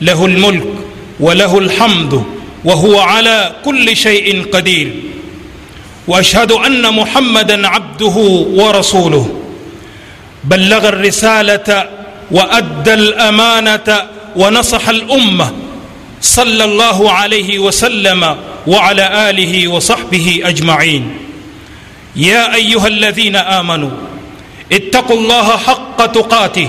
له الملك وله الحمد وهو على كل شيء قدير. وأشهد أن محمدا عبده ورسوله. بلغ الرسالة وأدى الأمانة ونصح الأمة. صلى الله عليه وسلم وعلى آله وصحبه أجمعين. يا أيها الذين آمنوا اتقوا الله حق تقاته.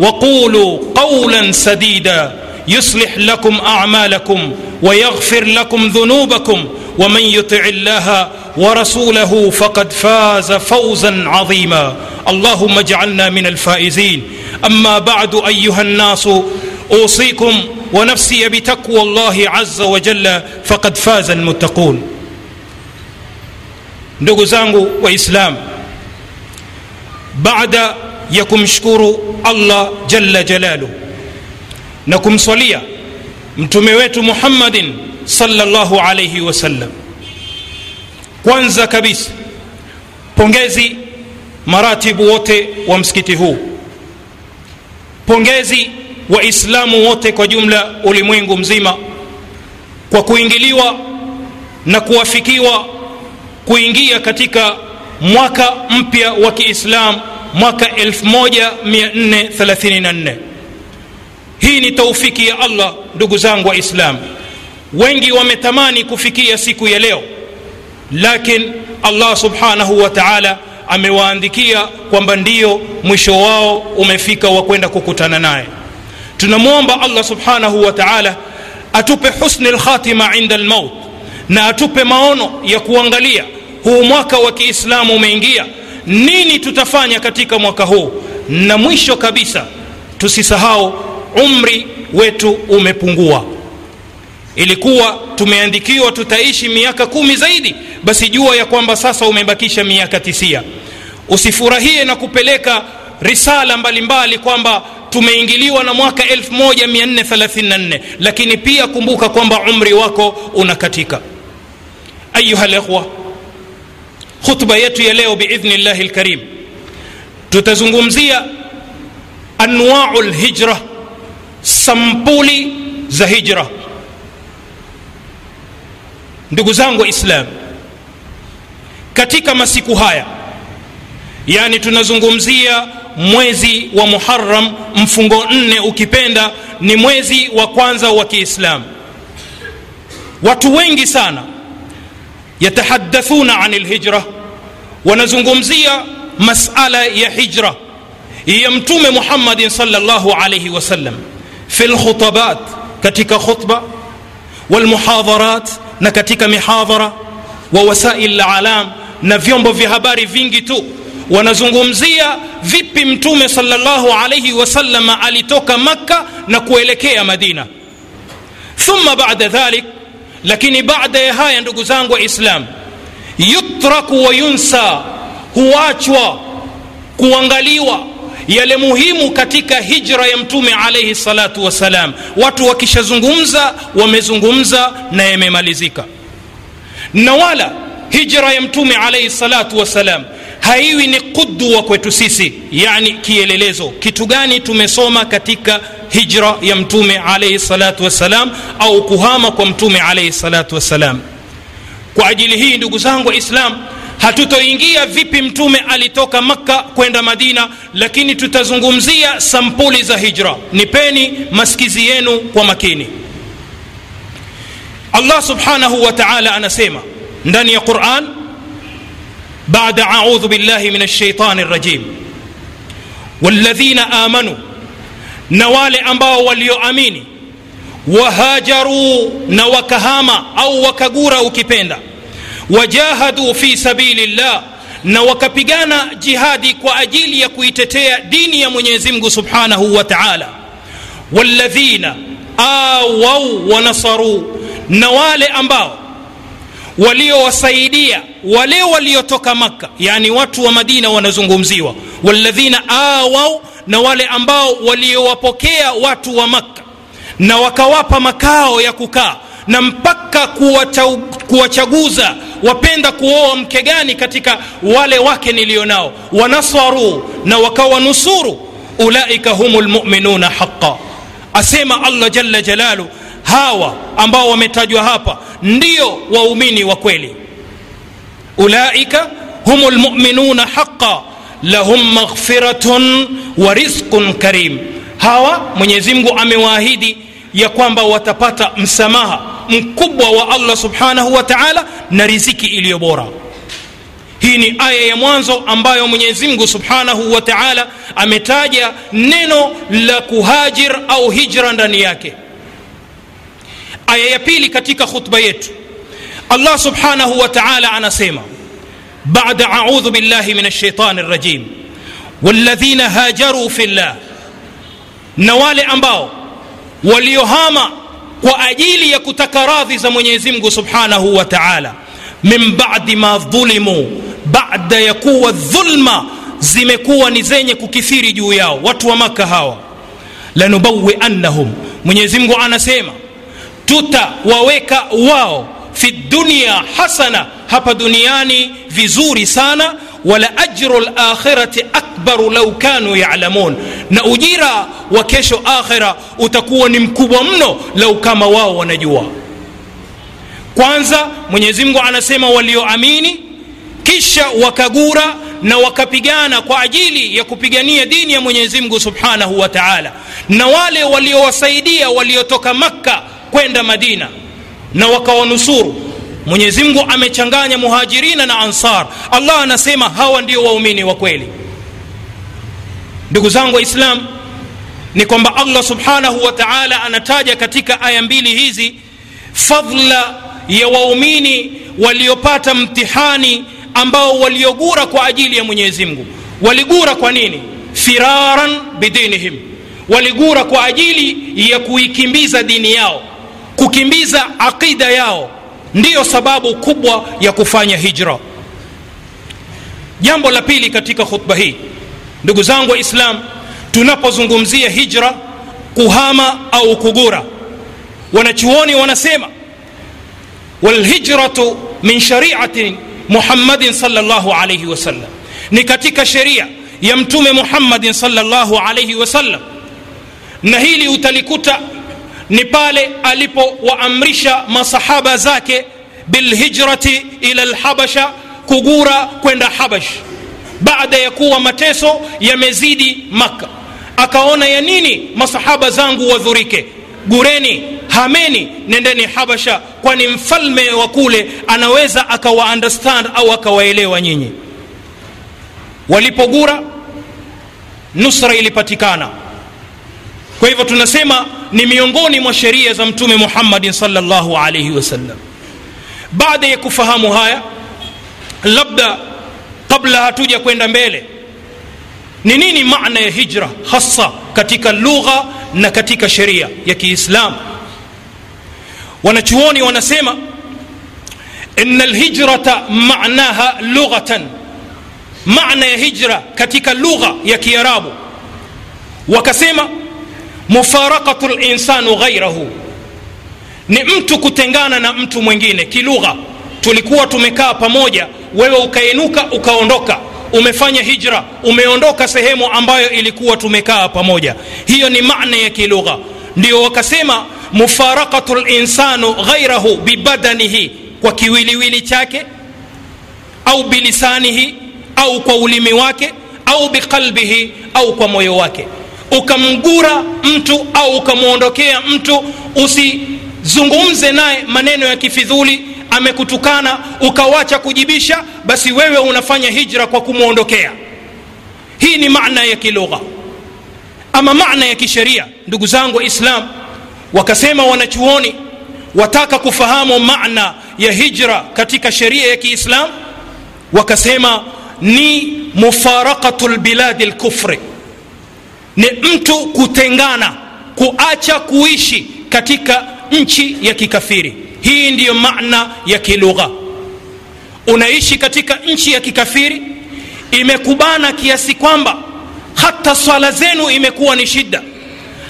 وقولوا قولا سديدا. يصلح لكم أعمالكم ويغفر لكم ذنوبكم. ومن يطع الله ورسوله فقد فاز فوزا عظيما. اللهم اجعلنا من الفائزين. أما بعد أيها الناس أوصيكم ونفسي بتقوى الله عز وجل. فقد فاز المتقون. Ndugu waislamu baada ya kumshukuru allah jalla jalalu na kumswalia mtume wetu muhammadin salllahu alaihi wasallam kwanza kabisa pongezi maratibu wote wa msikiti huu. Pongezi waislamu wote kwa jumla ulimwengu mzima kwa kuingiliwa na kuwafikiwa kuingia katika mwaka mpya wa kiislam mwaka 1434 hii ni taufiki ya allah ndugu zangu waislamu wengi wametamani kufikia siku ya leo lakin allah subhanahu wa taala amewaandikia kwamba ndiyo mwisho wao umefika wa kwenda kukutana naye. Tunamwomba allah subhanahu wa taala atupe husni lkhatima inda lmaut na atupe maono ya kuangalia huu mwaka wa kiislamu umeingia nini tutafanya katika mwaka huu? Na mwisho kabisa tusisahau umri wetu umepungua. Ilikuwa tumeandikiwa tutaishi miaka kumi zaidi basi jua ya kwamba sasa umebakisha miaka tisia. Usifurahie na kupeleka risala mbalimbali kwamba tumeingiliwa na mwaka 1434 lakini pia kumbuka kwamba umri wako unakatika. Ayuha likhwa khutba yetu ya leo biidhni llahi lkarim tutazungumzia anwau lhijra sampuli za hijra. Ndugu zangu waislam katika masiku haya yani tunazungumzia mwezi wa muharam mfungo nne ukipenda ni mwezi wa kwanza wa kiislamu. Watu wengi sana yatahadathuna ani lhijra wanazungumzia masala ya hijra ya mtume muhammadin salllahu alaihi wasallam fi lkhutabat katika khutba walmuhadharat na katika mihadhara wa wasail lalam na vyombo vya habari vingi tu wanazungumzia vipi mtume salllahu alaihi wasallam alitoka makka na kuelekea madina thumma bada dhalik lakini baada ya haya ndugu zangu waislam yutraku wa yunsa huachwa kuangaliwa yale muhimu katika hijra ya mtume alaihi salatu wassalam. Watu wakishazungumza wamezungumza na yamemalizika. Na wala hijra ya mtume alaihi salatu wassalam haiwi ni qudwa kwetu sisi yani kielelezo. Kitu gani tumesoma katika hijra ya mtume alaihi salatu wassalam au kuhama kwa mtume alaihi salatu wassalam? Kwa ajili hii ndugu zangu waislam hatutoingia vipi mtume alitoka makka kwenda madina lakini tutazungumzia sampuli za hijra. Nipeni maskizi yenu kwa makini. Allah subhanahu wa taala anasema ndani ya quran bada audhu بالله من الشيطان rajim والذين amanu na wale ambao walioamini wahajaruu na wakahama au wakagura ukipenda wajahaduu fi sabili llah na wakapigana jihadi kwa ajili ya kuitetea dini ya mwenyezi mungu subhanahu wa taala. walladhina awau wanasaruu na wale ambao waliowasaidia wale waliotoka makka yani watu wa madina wanazungumziwa walladhina awau na wale ambao waliowapokea watu wa makka na wakawapa makao ya kukaa na mpaka kuwachaguza wapenda kuoa mke gani katika wale wake nilionao, wanasaru na wakawanusuru ulaika humu lmuminuna haqa asema allah jalla jalalu hawa ambao wametajwa hapa ndio waumini wa kweli. Ulaika hum lmuminuna haqa lahum maghfiratun wa rizqun karim. Hawa mwenyezi mungu amewaahidi ya kwamba watapata msamaha mkubwa wa allah subhanahu wa taala na riziki iliyo bora. Hii ni aya ya mwanzo ambayo mwenyezi mungu subhanahu wa taala ametaja neno la kuhajir au hijra ndani yake aya ya pili katika khutba yetu allah subhanahu wa taala anasema بعد أعوذ بالله من الشيطان الرجيم والذين هاجروا في الله نوال أنباو waliohama kwa ajili ya kutaka radhi za mwenyezi mungu subhanahu wa taala min badi ma dhulimu baada ya kuwa dhulma zimekuwa ni zenye kukithiri juu yao watu wa maka hawa lanubawiannahum mwenyezi mungu anasema tutawaweka wao fi dunia hasana hapa duniani vizuri sana. Wala ajru lakhirati akbaru lau kanu yalamun. Na ujira wa kesho akhira utakuwa ni mkubwa mno lau kama wao wanajua. Kwanza mwenyezi mungu anasema walioamini kisha wakagura na wakapigana kwa ajili ya kupigania dini ya mwenyezi mungu subhanahu wa taala. Na wale waliowasaidia waliotoka makka kwenda madina na wakawanusuru. Mwenyezi amechanganya muhajirina na ansar. Allah anasema hawa ndio waumini wa kweli. Ndugu zangu waislam ni kwamba allah subhanahu wa taala anataja katika aya mbili hizi fadla ya waumini waliopata mtihani ambao waliogura kwa ajili ya mwenyezi mungu. Waligura kwa nini? Firaran bidinihim. Waligura kwa ajili ya kuikimbiza dini yao kukimbiza aqida yao ndiyo sababu kubwa ya kufanya hijra. Jambo la pili katika khutba hii ndugu zangu waislam tunapozungumzia hijra kuhama au kugura wanachuoni wanasema walhijratu min shariati muhammadin salllahu alaihi wasallam ni katika sheria ya mtume muhammadin salllahu alaihi wasallam na hili utalikuta ni pale alipowaamrisha masahaba zake bilhijrati ila lhabasha kugura kwenda habash. Baada ya kuwa mateso yamezidi makka. Akaona ya nini masahaba zangu wadhurike gureni hameni nendeni habasha kwani mfalme wa kule anaweza akawa understand au akawaelewa nyinyi. Walipogura nusra ilipatikana kwa hivyo tunasema ni miongoni mwa sheria za mtume muhammadin salllahu alaihi wasallam baada ya kufahamu haya labda kabla hatuja kwenda mbele ni nini maana ya hijra hasa katika lugha na katika sheria ya kiislam wanachuoni wanasema ina lhijrata manaha lughatan. Maana ya hijra katika lugha ya kiarabu. Wakasema mufarakatu linsanu ghairahu ni mtu kutengana na mtu mwingine. Kilugha tulikuwa tumekaa pamoja wewe ukainuka ukaondoka. Umefanya hijra umeondoka sehemu ambayo ilikuwa tumekaa pamoja. Hiyo ni maana ya kilugha. Ndio wakasema mufarakatu linsanu ghairahu bibadanihi kwa kiwiliwili chake au bilisanihi au kwa ulimi wake au biqalbihi au kwa moyo wake ukamgura mtu au ukamwondokea mtu usizungumze naye maneno ya kifidhuli amekutukana ukawacha kujibisha basi wewe unafanya hijra kwa kumwondokea. Hii ni maana ya kilugha ama maana ya kisheria. Ndugu zangu waislam wakasema wanachuoni wataka kufahamu maana ya hijra katika sheria ya kiislam wakasema ni mufarakatu lbiladi lkufri ni mtu kutengana kuacha kuishi katika nchi ya kikafiri. Hii ndiyo maana ya kilugha. Unaishi katika nchi ya kikafiri imekubana kiasi kwamba hata swala zenu imekuwa ni shida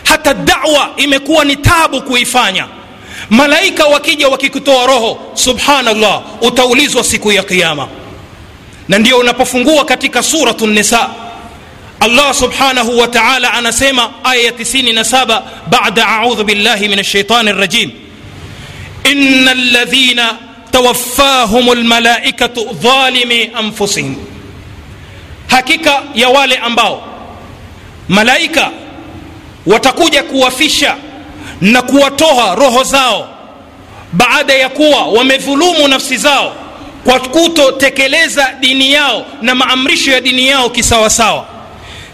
hata dawa imekuwa ni tabu kuifanya. Malaika wakija wakikutoa roho subhanallah utaulizwa siku ya qiama na ndio unapofungua katika suratu nisa allah subhanahu wa taala anasema aya ya 97 bada audhu billahi min alshaitani rajim ina ladhina tawaffahum lmalaikatu dhalimi anfusihim. Hakika ya wale ambao malaika watakuja kuwafisha na kuwatoa roho zao baada ya kuwa wamedhulumu nafsi zao kwa kutotekeleza dini yao na maamrisho ya dini yao kisawasawa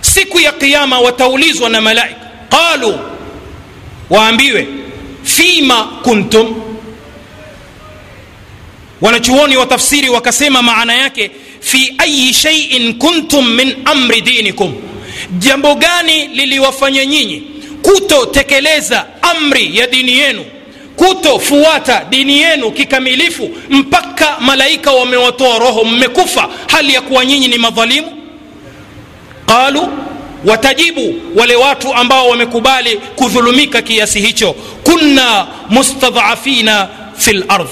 siku ya qiama wataulizwa na malaika. Qalu waambiwe fima kuntum? Wanachuoni wa tafsiri wakasema maana yake fi ayi shaiin kuntum min amri dinikum. Jambo gani liliwafanya nyinyi kutotekeleza amri ya dini yenu kutofuata dini yenu kikamilifu mpaka malaika wamewatoa roho mmekufa? Hali ya kuwa nyinyi ni madhalimu qalu watajibu wale watu ambao wamekubali kudhulumika kiasi hicho. Kunna mustadhafina fi lardh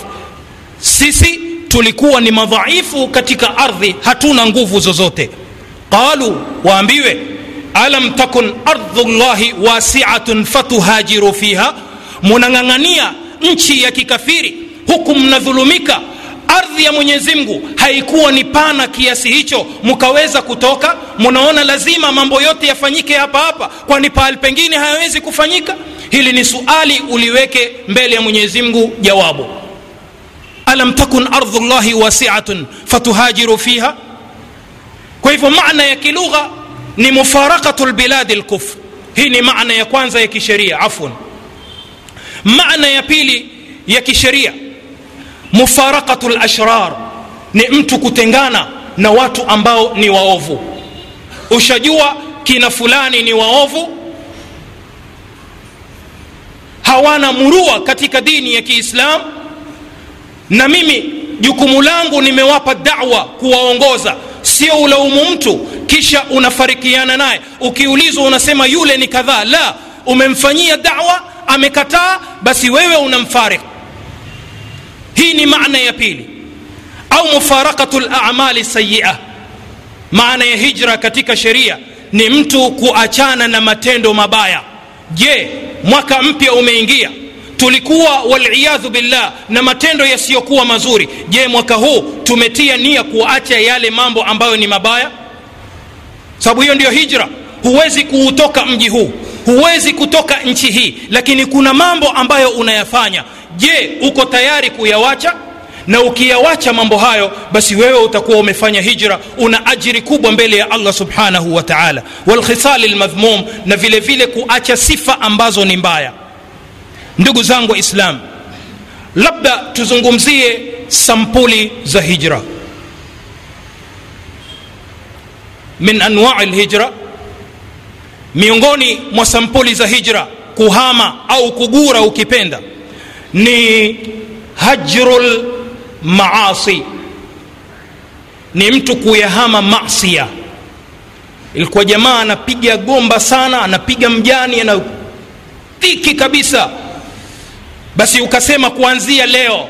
sisi tulikuwa ni madhaifu katika ardhi hatuna nguvu zozote. Qalu waambiwe alam takun ardhu llahi wasiatun fatuhajiru fiha? Munang'ang'ania nchi ya kikafiri huku mnadhulumika ardhi ya mwenyezi mungu haikuwa ni pana kiasi hicho mkaweza kutoka? Munaona lazima mambo yote yafanyike hapa hapa? Kwani pahali pengine hayawezi kufanyika? Hili ni suali uliweke mbele ya mwenyezi mungu jawabu. Alam takun ardhu llahi wasiatun fatuhajiru fiha? Kwa hivyo maana ya kilugha ni mufarakatu lbiladi lkufr hii ni maana ya kwanza ya kisheria afwan. Maana ya pili ya kisheria mufarakatu lashrar ni mtu kutengana na watu ambao ni waovu. Ushajua kina fulani ni waovu? Hawana murua katika dini ya kiislam? Na mimi jukumu langu nimewapa dawa kuwaongoza. Sio ulaumu mtu kisha unafarikiana naye. Ukiulizwa unasema yule ni kadhaa la umemfanyia dawa amekataa basi wewe unamfarik hii ni maana ya pili. Au mufarakatu lamali sayia maana ya hijra katika sheria ni mtu kuachana na matendo mabaya. Je mwaka mpya umeingia? Tulikuwa waliyadhu billah na matendo yasiyokuwa mazuri. Je mwaka huu tumetia nia kuacha yale mambo ambayo ni mabaya? Sababu hiyo ndiyo hijra. Huwezi kuutoka mji huu. Huwezi kutoka nchi hii. Lakini kuna mambo ambayo unayafanya je uko tayari kuyawacha? Na ukiyawacha mambo hayo basi wewe utakuwa umefanya hijra una ajiri kubwa mbele ya allah subhanahu wa taala. Walkhisali lmadhmum na vile vile kuacha sifa ambazo ni mbaya. Ndugu zangu waislam labda tuzungumzie sampuli za hijra. Min anwai lhijra miongoni mwa sampuli za hijra kuhama au kugura ukipenda ni hajrul maasi. Ni mtu kuyahama masia ilikuwa jamaa anapiga gomba sana anapiga mjani ana dhiki kabisa. Basi ukasema kuanzia leo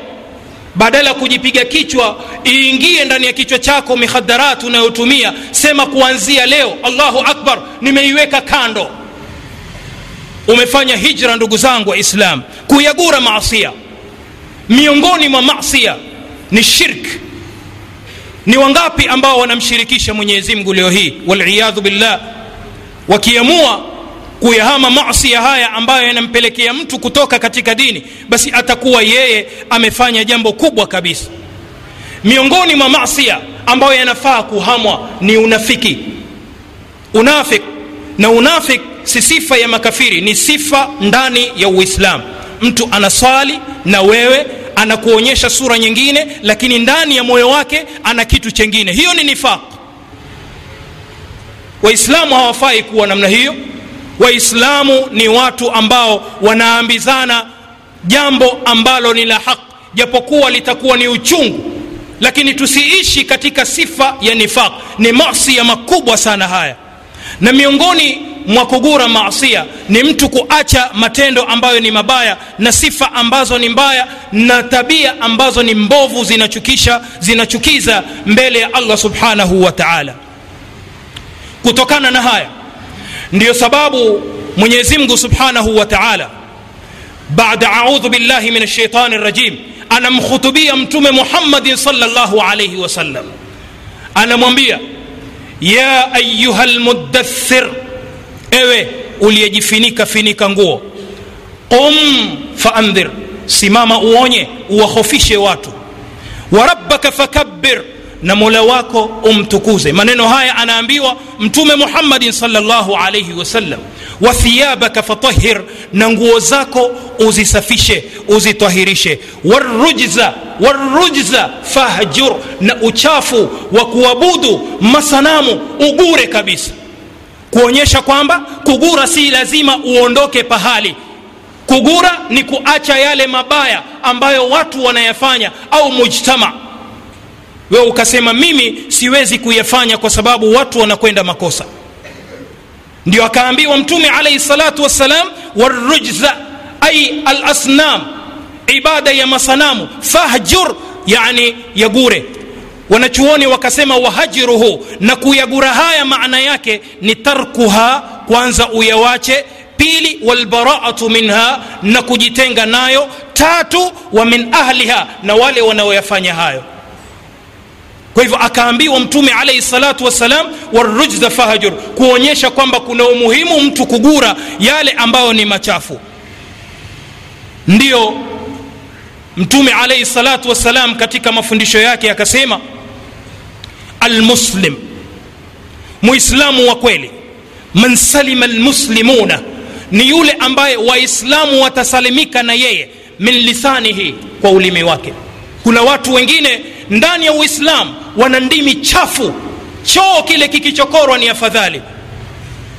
badala ya kujipiga kichwa iingie ndani ya kichwa chako mikhadarat unayotumia sema kuanzia leo allahu akbar nimeiweka kando umefanya hijra ndugu zangu waislam kuyagura maasia miongoni mwa masia ni shirk. Ni wangapi ambao wanamshirikisha mwenyezi mungu leo hii? Waliyadhu billah. Wakiamua kuyahama masia haya ambayo yanampelekea mtu kutoka katika dini basi atakuwa yeye amefanya jambo kubwa kabisa. Miongoni mwa masia ambayo yanafaa kuhamwa ni unafiki. Unafik. Na unafik si sifa ya makafiri ni sifa ndani ya uislamu. Mtu anaswali na wewe anakuonyesha sura nyingine lakini ndani ya moyo wake ana kitu chengine. Hiyo ni nifaq. Waislamu hawafai kuwa namna hiyo. Waislamu ni watu ambao wanaambizana jambo ambalo ni la haq. Japokuwa litakuwa ni uchungu lakini tusiishi katika sifa ya nifaq. Ni masia makubwa sana haya. Na miongoni mwa kugura maasia ni mtu kuacha matendo ambayo ni mabaya na sifa ambazo ni mbaya na tabia ambazo ni mbovu zinachukisha zinachukiza mbele ya allah subhanahu wa taala. Kutokana na haya ndiyo sababu mwenyezi mungu subhanahu wa taala baada audhu billahi min shaitani rajim anamkhutubia mtume muhammadin salllahu alaihi wasallam anamwambia ya ayuha lmudathir ewe uliyejifinika finika nguo. Qum faandhir simama uonye uwahofishe watu. Warabbaka fakabbir. Na mola wako umtukuze. Maneno haya anaambiwa mtume muhammadin salllahu alaihi wasallam wa fatahir na nguo zako uzisafishe uzitahirishe warujza warujza fahjur. Na uchafu wa kuabudu masanamu ugure kabisa kuonyesha kwamba kugura si lazima uondoke pahali. Kugura ni kuacha yale mabaya ambayo watu wanayafanya au mujtama. Wewe ukasema mimi siwezi kuyafanya kwa sababu watu wanakwenda makosa. Ndio akaambiwa mtume alaihi salatu wassalam warujza ai alasnam ibada ya masanamu fahjur yani yagure wanachuoni wakasema wahajiruhu na kuyagura haya maana yake ni tarkuha kwanza uyawache pili walbaraatu minha na kujitenga nayo tatu wa min ahliha na wale wanaoyafanya hayo. Kwa hivyo akaambiwa mtume alaihi salatu wassalam warujza fahjur kuonyesha kwamba kuna umuhimu mtu kugura yale ambayo ni machafu. Ndiyo mtume alaihi salatu wassalam katika mafundisho yake akasema almuslim. Muislamu wa kweli. Man salima almuslimuna. Ni yule ambaye waislamu watasalimika na yeye min lisanihi kwa ulimi wake. Kuna watu wengine ndani ya uislamu wana ndimi chafu. Choo kile kikichokorwa ni afadhali.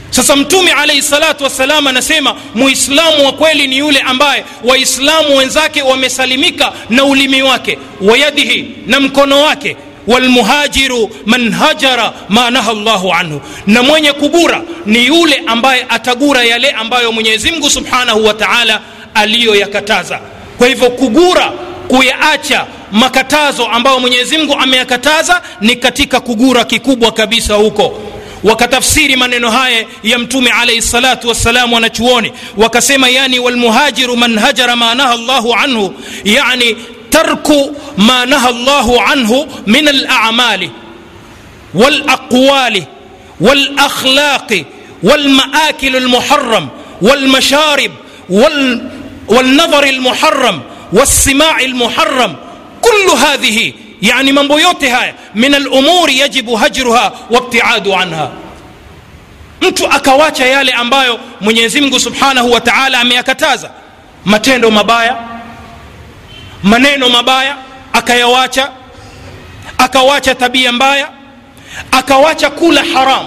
Sasa mtume alaihi salatu wassalam anasema muislamu wa kweli ni yule ambaye waislamu wenzake wamesalimika na ulimi wake wayadihi na mkono wake walmuhajiru man hajara ma naha llahu anhu. Na mwenye kugura ni yule ambaye atagura yale ambayo mwenyezi mungu subhanahu wa taala aliyoyakataza. Kwa hivyo kugura kuyaacha makatazo ambayo mwenyezi mungu ameyakataza ni katika kugura kikubwa kabisa huko. Wakatafsiri maneno haya ya mtume alaihi salatu wassalam wanachuoni. Wakasema yani walmuhajiru man hajara ma naha llahu anhu yani ترك ما نهى الله عنه من الأعمال والأقوال والأخلاق والمآكل المحرم والمشارب وال والنظر المحرم والسماع المحرم. كل هذه يعني من بيوتها من الأمور يجب هجرها وابتعاد عنها. mtu akawacha yale من mwenyezi سبحانه وتعالى wa taala ameyakataza matendo mabaya maneno mabaya akayawacha akawacha tabia mbaya akawacha kula haram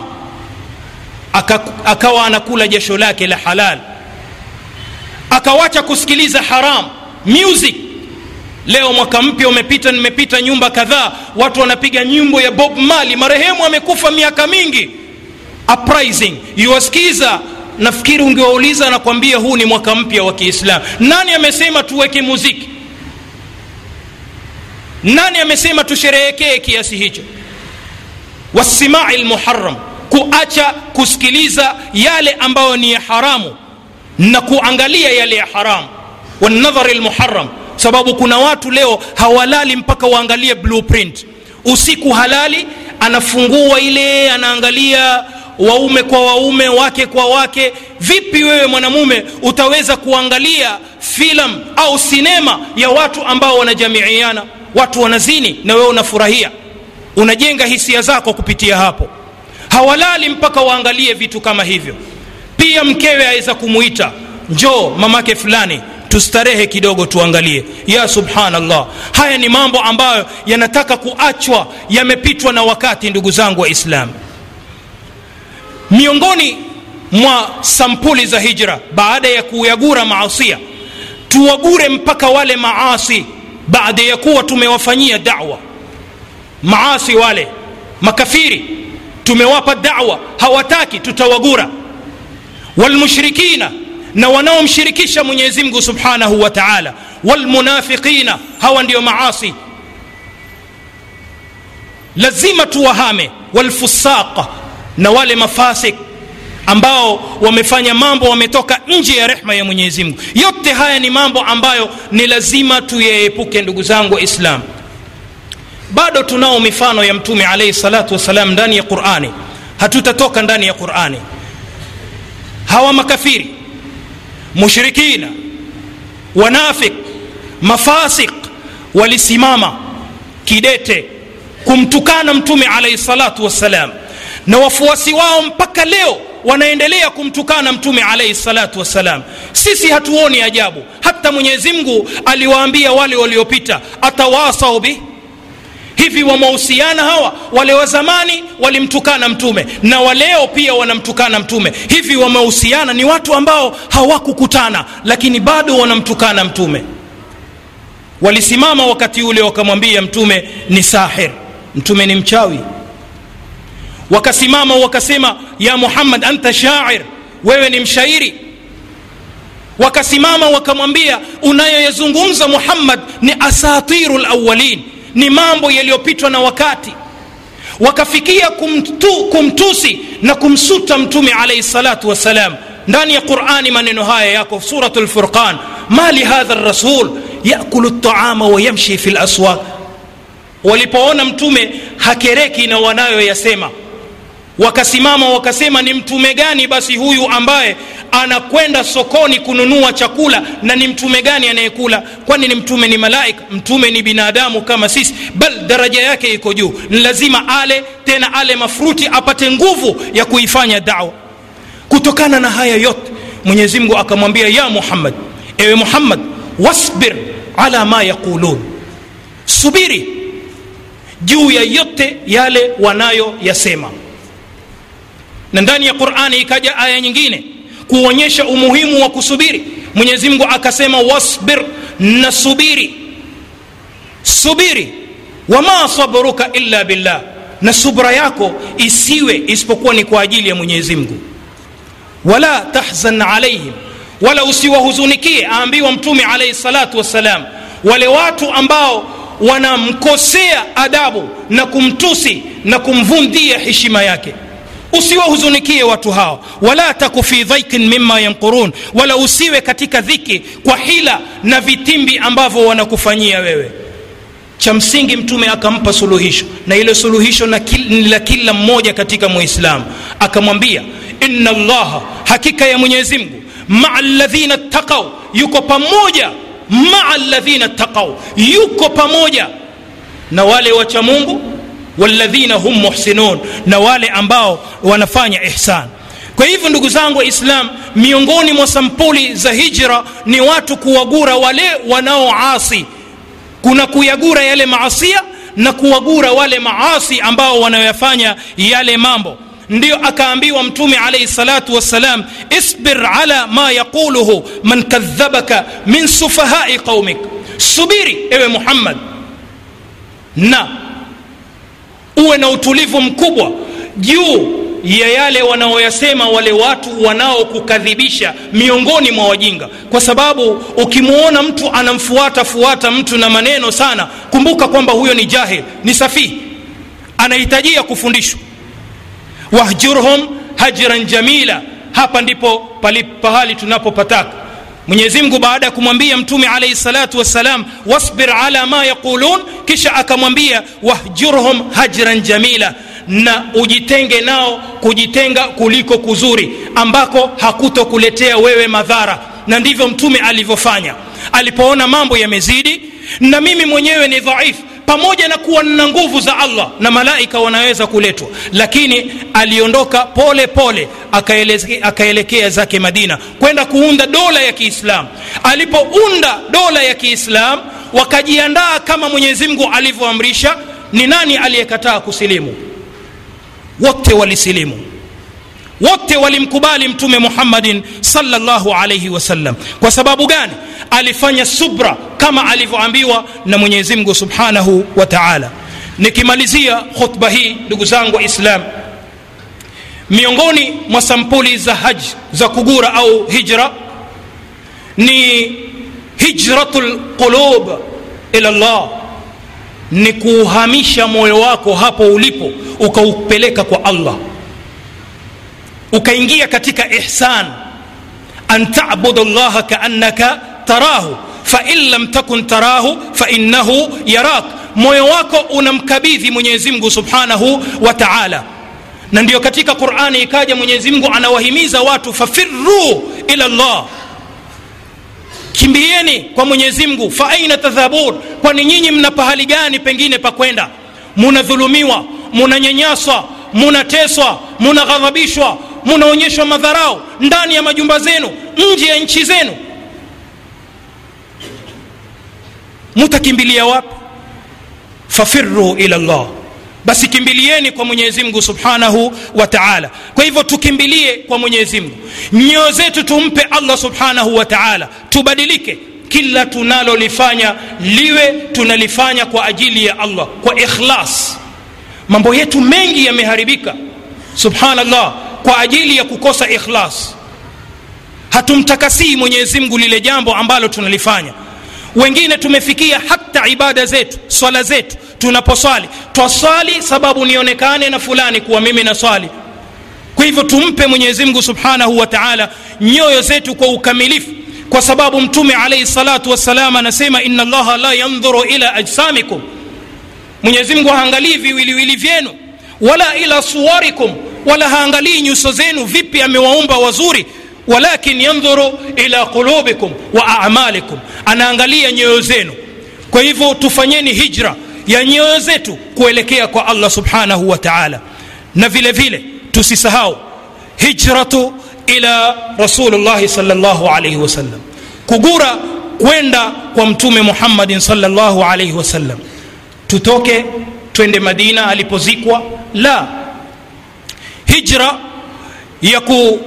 Aka, akawa anakula jasho lake la halal akawacha kusikiliza haram music. Leo mwaka mpya umepita nimepita nyumba kadhaa watu wanapiga nyimbo ya bob mali marehemu amekufa miaka mingi. Uprising. Yuwasikiza. Nafikiri ungewauliza anakwambia huu ni mwaka mpya wa kiislamu. Nani amesema tuweke muziki nani amesema tusherehekee kiasi hicho? Wasimai lmuharam kuacha kusikiliza yale ambayo ni ya haramu na kuangalia yale ya haramu wanadhari lmuharam sababu kuna watu leo hawalali mpaka waangalie blueprint. Usiku halali anafungua ile anaangalia waume kwa waume wake kwa wake. Vipi wewe mwanamume utaweza kuangalia filamu au sinema ya watu ambao wanajamiiana watu wanazini na wewe unafurahia. Unajenga hisia zako kupitia hapo. Hawalali mpaka waangalie vitu kama hivyo. Pia mkewe aweza kumuita njoo mamake fulani tustarehe kidogo tuangalie. Ya subhanallah. Haya ni mambo ambayo yanataka kuachwa yamepitwa na wakati ndugu zangu waislamu miongoni mwa sampuli za hijra baada ya kuyagura maasia tuwagure mpaka wale maasi baada ya kuwa tumewafanyia dawa. Maasi wale makafiri tumewapa dawa. Hawataki tutawagura. Walmushrikina na wanaomshirikisha mwenyezi mungu subhanahu wa taala. Walmunafiqina hawa ndio maasi. Lazima tuwahame. Walfusaqa na wale mafasik ambao wamefanya mambo wametoka nje ya rehma ya mwenyezi mungu. Yote haya ni mambo ambayo ni lazima tuyaepuke ndugu zangu waislamu bado tunao mifano ya mtume alaihi salatu wassalam ndani ya qurani. Hatutatoka ndani ya qurani. Hawa makafiri mushrikina wanafik mafasik walisimama kidete kumtukana mtume alaihi salatu wassalam. Na wafuasi wao mpaka leo wanaendelea kumtukana mtume alaihi salatu wassalam. Sisi hatuoni ajabu. Hata mwenyezi mungu aliwaambia wale waliopita atawasau bih hivi wamehusiana hawa wale wa zamani walimtukana mtume na waleo pia wanamtukana mtume. Hivi wamehusiana ni watu ambao hawakukutana lakini bado wanamtukana mtume. Walisimama wakati ule wakamwambia mtume ni sahir. Mtume ni mchawi wakasimama wakasema ya muhammad anta shair wewe ni mshairi. Wakasimama wakamwambia unayoyazungumza muhammad ni asatiru lawalin ni mambo yaliyopitwa na wakati. Wakafikia kumtu, kumtusi na kumsuta mtume alaihi salatu wassalam. Ndani ya qurani maneno haya yako suratu lfurqan ma lihadha rasul yakulu ltaama wayamshi fi laswaq walipoona mtume hakereki na wanayoyasema wakasimama wakasema ni mtume gani basi huyu ambaye anakwenda sokoni kununua chakula na ni mtume gani anayekula? Kwani ni mtume ni malaika mtume ni binadamu kama sisi. Bal daraja yake iko juu. Ni lazima ale tena ale mafruti apate nguvu ya kuifanya dawa. Kutokana na haya yote mwenyezi mungu akamwambia ya muhammad ewe muhammad wasbir ala ma yaqulun. Subiri juu ya yote yale wanayoyasema na ndani ya qurani ikaja aya nyingine kuonyesha umuhimu wa kusubiri. Mwenyezi mungu akasema wasbir na subiri. Subiri. Wama sabruka illa billah. Na subra yako isiwe isipokuwa ni kwa ajili ya mwenyezi mungu. Wala tahzan alaihim wala usiwahuzunikie aambiwa mtume alaihi salatu wassalam. Wale watu ambao wanamkosea adabu na kumtusi na kumvundia heshima yake usiwahuzunikie watu hao. Wala taku fi dhaikin mima yanqurun. Wala usiwe katika dhiki kwa hila na vitimbi ambavyo wanakufanyia wewe. Cha msingi mtume akampa suluhisho. Na ile suluhisho ni la kila mmoja katika muislamu. Akamwambia inna llaha hakika ya mwenyezi mungu maa ladhina ttaqau yuko pamoja maa ladhina ttaqau yuko pamoja na wale wacha mungu walladhina hum muhsinun na wale ambao wanafanya ihsan kwa hivyo ndugu zangu waislam miongoni mwa sampuli za hijra ni watu kuwagura wale wanaoasi kuna kuyagura yale maasia na kuwagura wale maasi ambao wanayoyafanya yale mambo ndio akaambiwa mtume alaihi salatu wassalam isbir ala ma yaquluhu man kadhabaka min sufahai qaumik subiri ewe muhammad na uwe na utulivu mkubwa juu ya yale wanaoyasema wale watu wanaokukadhibisha miongoni mwa wajinga. Kwa sababu ukimwona mtu anamfuata fuata mtu na maneno sana kumbuka kwamba huyo ni jahil ni safihi anahitajia kufundishwa. Wahjurhum hajran jamila. Hapa ndipo pahali tunapopataka mwenyezi mungu baada ya kumwambia mtume alaihi salatu wassalam wasbir ala ma yaqulun kisha akamwambia wahjurhum hajran jamila na ujitenge nao kujitenga kuliko kuzuri ambako hakutokuletea wewe madhara. Na ndivyo mtume alivyofanya. Alipoona mambo yamezidi na mimi mwenyewe ni dhaifu pamoja na kuwa na nguvu za allah na malaika wanaweza kuletwa. Lakini aliondoka pole pole akaelekea, akaelekea zake madina kwenda kuunda dola ya kiislam. Alipounda dola ya kiislam wakajiandaa kama mwenyezi mungu alivyoamrisha ni nani aliyekataa kusilimu? Wote walisilimu. Wote walimkubali mtume muhammadin salllahu alaihi wasallam. Kwa sababu gani alifanya subra kama alivyoambiwa na mwenyezi mungu subhanahu wa taala. Nikimalizia khutba hii ndugu zangu waislam miongoni mwa sampuli za haji za kugura au hijra ni hijratu lqulub ila llah ni kuuhamisha moyo wako hapo ulipo ukaupeleka kwa allah. Ukaingia katika ihsan an tabudu llaha kaannaka tarahu. Fain lam takun tarahu fainahu yarak. Moyo wako unamkabidhi mwenyezimngu subhanahu wa taala. Na ndiyo katika qurani ikaja mwenyezimngu anawahimiza watu fafiruu ila llah kimbieni kwa mwenyezimngu fa aina tadhabun? Kwani nyinyi mna pahali gani pengine pa kwenda? Munadhulumiwa munanyanyaswa munateswa munaghadhabishwa munaonyeshwa madharau ndani ya majumba zenu nje ya nchi zenu mutakimbilia wapi? Fafiru ila llah basi kimbilieni kwa mwenyezi mungu subhanahu wa taala. Kwa hivyo tukimbilie kwa mwenyezi mungu. Nyoyo zetu tumpe allah subhanahu wa taala. Tubadilike. Kila tunalolifanya liwe tunalifanya kwa ajili ya allah kwa ikhlas. Mambo yetu mengi yameharibika. Subhanallah kwa ajili ya kukosa ikhlas. Hatumtakasii mwenyezi mungu lile jambo ambalo tunalifanya wengine tumefikia hata ibada zetu swala zetu tunaposwali. Twaswali sababu nionekane na fulani kuwa mimi na swali kwa hivyo tumpe mwenyezi mungu subhanahu wa taala nyoyo zetu kwa ukamilifu. Kwa sababu mtume alaihi salatu wassalam anasema ina allaha la yandhuru ila ajsamikum. Mwenyezi mungu haangalii viwiliwili vyenu wala ila suwarikum wala haangalii nyuso zenu vipi amewaumba wazuri walakin yandhuru ila qulubikum wa amalikum. Anaangalia nyoyo zenu. Kwa hivyo tufanyeni hijra ya nyoyo zetu kuelekea kwa allah subhanahu wa taala. Na vile vile tusisahau hijratu ila rasulullahi salllahu alaihi wasallam kugura kwenda kwa mtume muhammadin salllahu alaihi wasallam tutoke twende madina alipozikwa. La. Hijra ya ku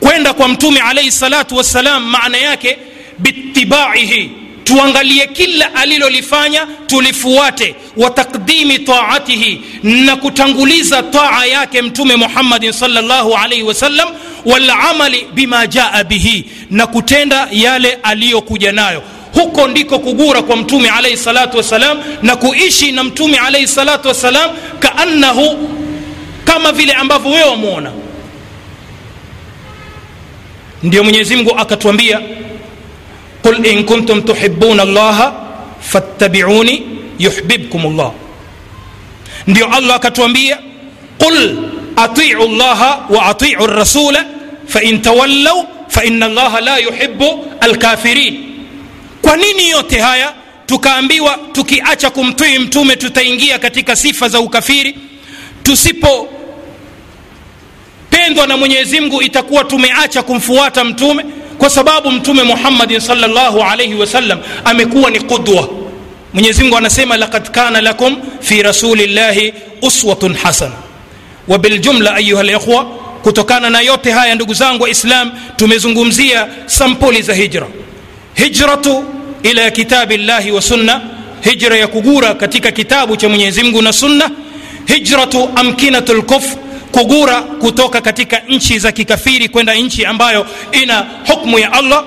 kwenda kwa mtume alaihi salatu wassalam maana yake bitibaihi tuangalie kila alilolifanya tulifuate wa taqdimi taatihi na kutanguliza taa yake mtume muhammadin salllahu alaihi wasallam walamali bima jaa bihi na kutenda yale aliyokuja nayo. Huko ndiko kugura kwa mtume alaihi salatu wassalam na kuishi na mtume alaihi salatu wassalam kaannahu kama vile ambavyo wewe wamwona ndio mwenyezi mungu akatwambia qul in kuntum tuhibuna llaha fattabiuni yuhbibkum llah ndio allah akatuambia qul atiu llaha wa atiu rasula fain tawallau faina llaha la yuhibu alkafirin. Kwa nini yote haya tukaambiwa tukiacha kumtii mtume tutaingia katika sifa za ukafiri? Tusipo pendwa na mwenyezi mungu itakuwa tumeacha kumfuata mtume kwa sababu mtume muhammadin salllahu alaihi wasallam amekuwa ni qudwa. Mwenyezi mungu anasema lakad kana lakum fi rasulillahi uswatun hasana. Wabiljumla ayuha likhwa kutokana na yote haya ndugu zangu waislam tumezungumzia sampuli za hijra. Hijratu ila kitabi llahi wa sunna hijra ya kugura katika kitabu cha mwenyezi mungu na sunna. Hijratu amkinatu lkufr kugura kutoka katika nchi za kikafiri kwenda nchi ambayo ina hukmu ya allah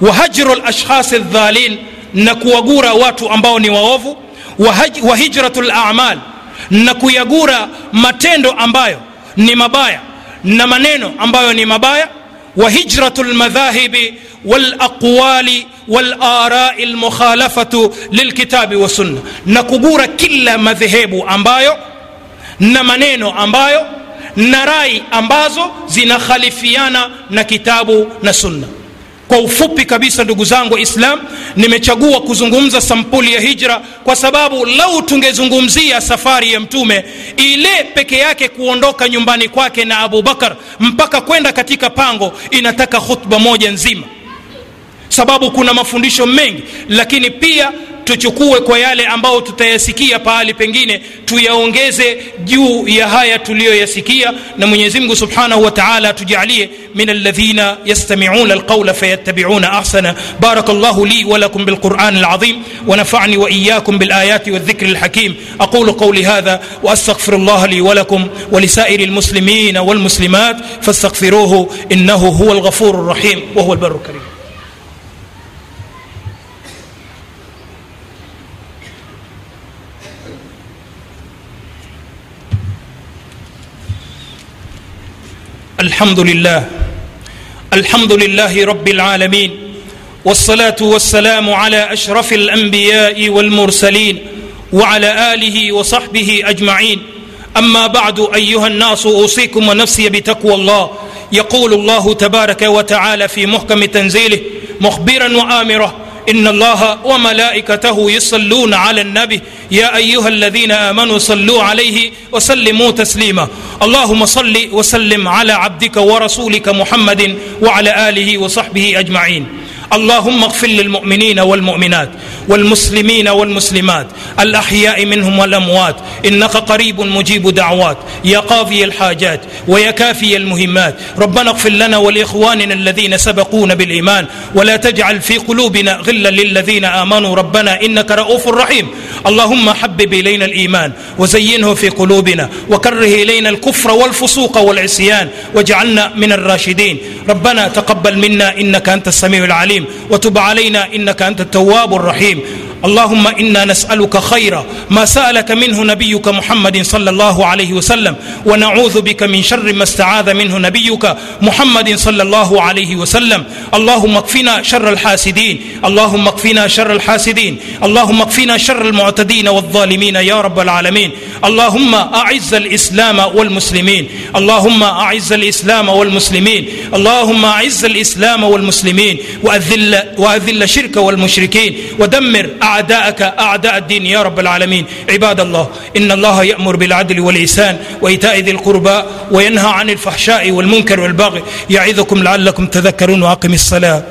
wa hajru lashkhasi ldhalin na kuwagura watu ambao ni waovu wa hijratu lamal na kuyagura matendo ambayo ni mabaya na maneno ambayo ni mabaya wa hijratu lmadhahibi walaqwali walarai lmukhalafatu lilkitabi wasunna na kugura kila madhehebu ambayo na maneno ambayo na rai ambazo zinakhalifiana na kitabu na sunna. Kwa ufupi kabisa ndugu zangu islam nimechagua kuzungumza sampuli ya hijra kwa sababu lau tungezungumzia safari ya mtume ile peke yake kuondoka nyumbani kwake na abubakar mpaka kwenda katika pango inataka khutba moja nzima. Sababu kuna mafundisho mengi lakini pia tuchukue kwa yale ambayo tutayasikia pahali pengine tuyaongeze juu ya haya tuliyoyasikia na mwenyezi mungu subhanahu wa taala tujalie min alladhina yastamiuna alqaula fayattabiuna ahsana baraka llahu li walakum bilquran alazim ونفعني وإياكم بالآيات والذكر الحكيم أقول قولي هذا وأستغفر الله لي ولكم ولسائر المسلمين والمسلمات فاستغفروه إنه هو الغفور الرحيم وهو البر الكريم الحمد لله الحمد لله رب العالمين والصلاة والسلام على أشرف الأنبياء والمرسلين وعلى آله وصحبه أجمعين. أما بعد أيها الناس أوصيكم ونفسي بتقوى الله. يقول الله تبارك وتعالى في محكم تنزيله مخبرا وامره إن الله وملائكته يصلون على النبي. يا أيها الذين آمنوا صلوا عليه وسلموا تسليما. اللهم صل وسلم على عبدك ورسولك محمد وعلى آله وصحبه أجمعين. اللهم اغفر للمؤمنين والمؤمنات والمسلمين والمسلمات الأحياء منهم والأموات إنك قريب مجيب دعوات يا قاضي الحاجات ويا كافي المهمات ربنا اغفر لنا ولإخواننا الذين سبقونا بالإيمان ولا تجعل في قلوبنا غلا للذين آمنوا ربنا إنك رؤوف رحيم اللهم حبب إلينا الإيمان وزينه في قلوبنا وكره إلينا الكفر والفسوق والعصيان واجعلنا من الراشدين ربنا تقبل منا إنك أنت السميع العليم الرحيم. وتب علينا إنك أنت التواب الرحيم. اللهم إنا نسألك خير ما سألك منه نبيك محمد صلى الله عليه وسلم ونعوذ بك من شر ما استعاذ منه نبيك محمد صلى الله عليه وسلم. اللهم اكفنا شر الحاسدين اللهم اكفنا شر الحاسدين اللهم اكفنا شر المعتدين والظالمين يا رب العالمين. اللهم أعز الإسلام والمسلمين اللهم أعز الإسلام والمسلمين اللهم أعز الإسلام والمسلمين واذل وأذل الشرك والمشركين ودمر أعداءك أعداء الدين يا رب العالمين. عباد الله إن الله يأمر بالعدل والإحسان وإيتاء ذي القربى وينهى عن الفحشاء والمنكر والبغي. يعظكم لعلكم تذكرون وأقم الصلاة.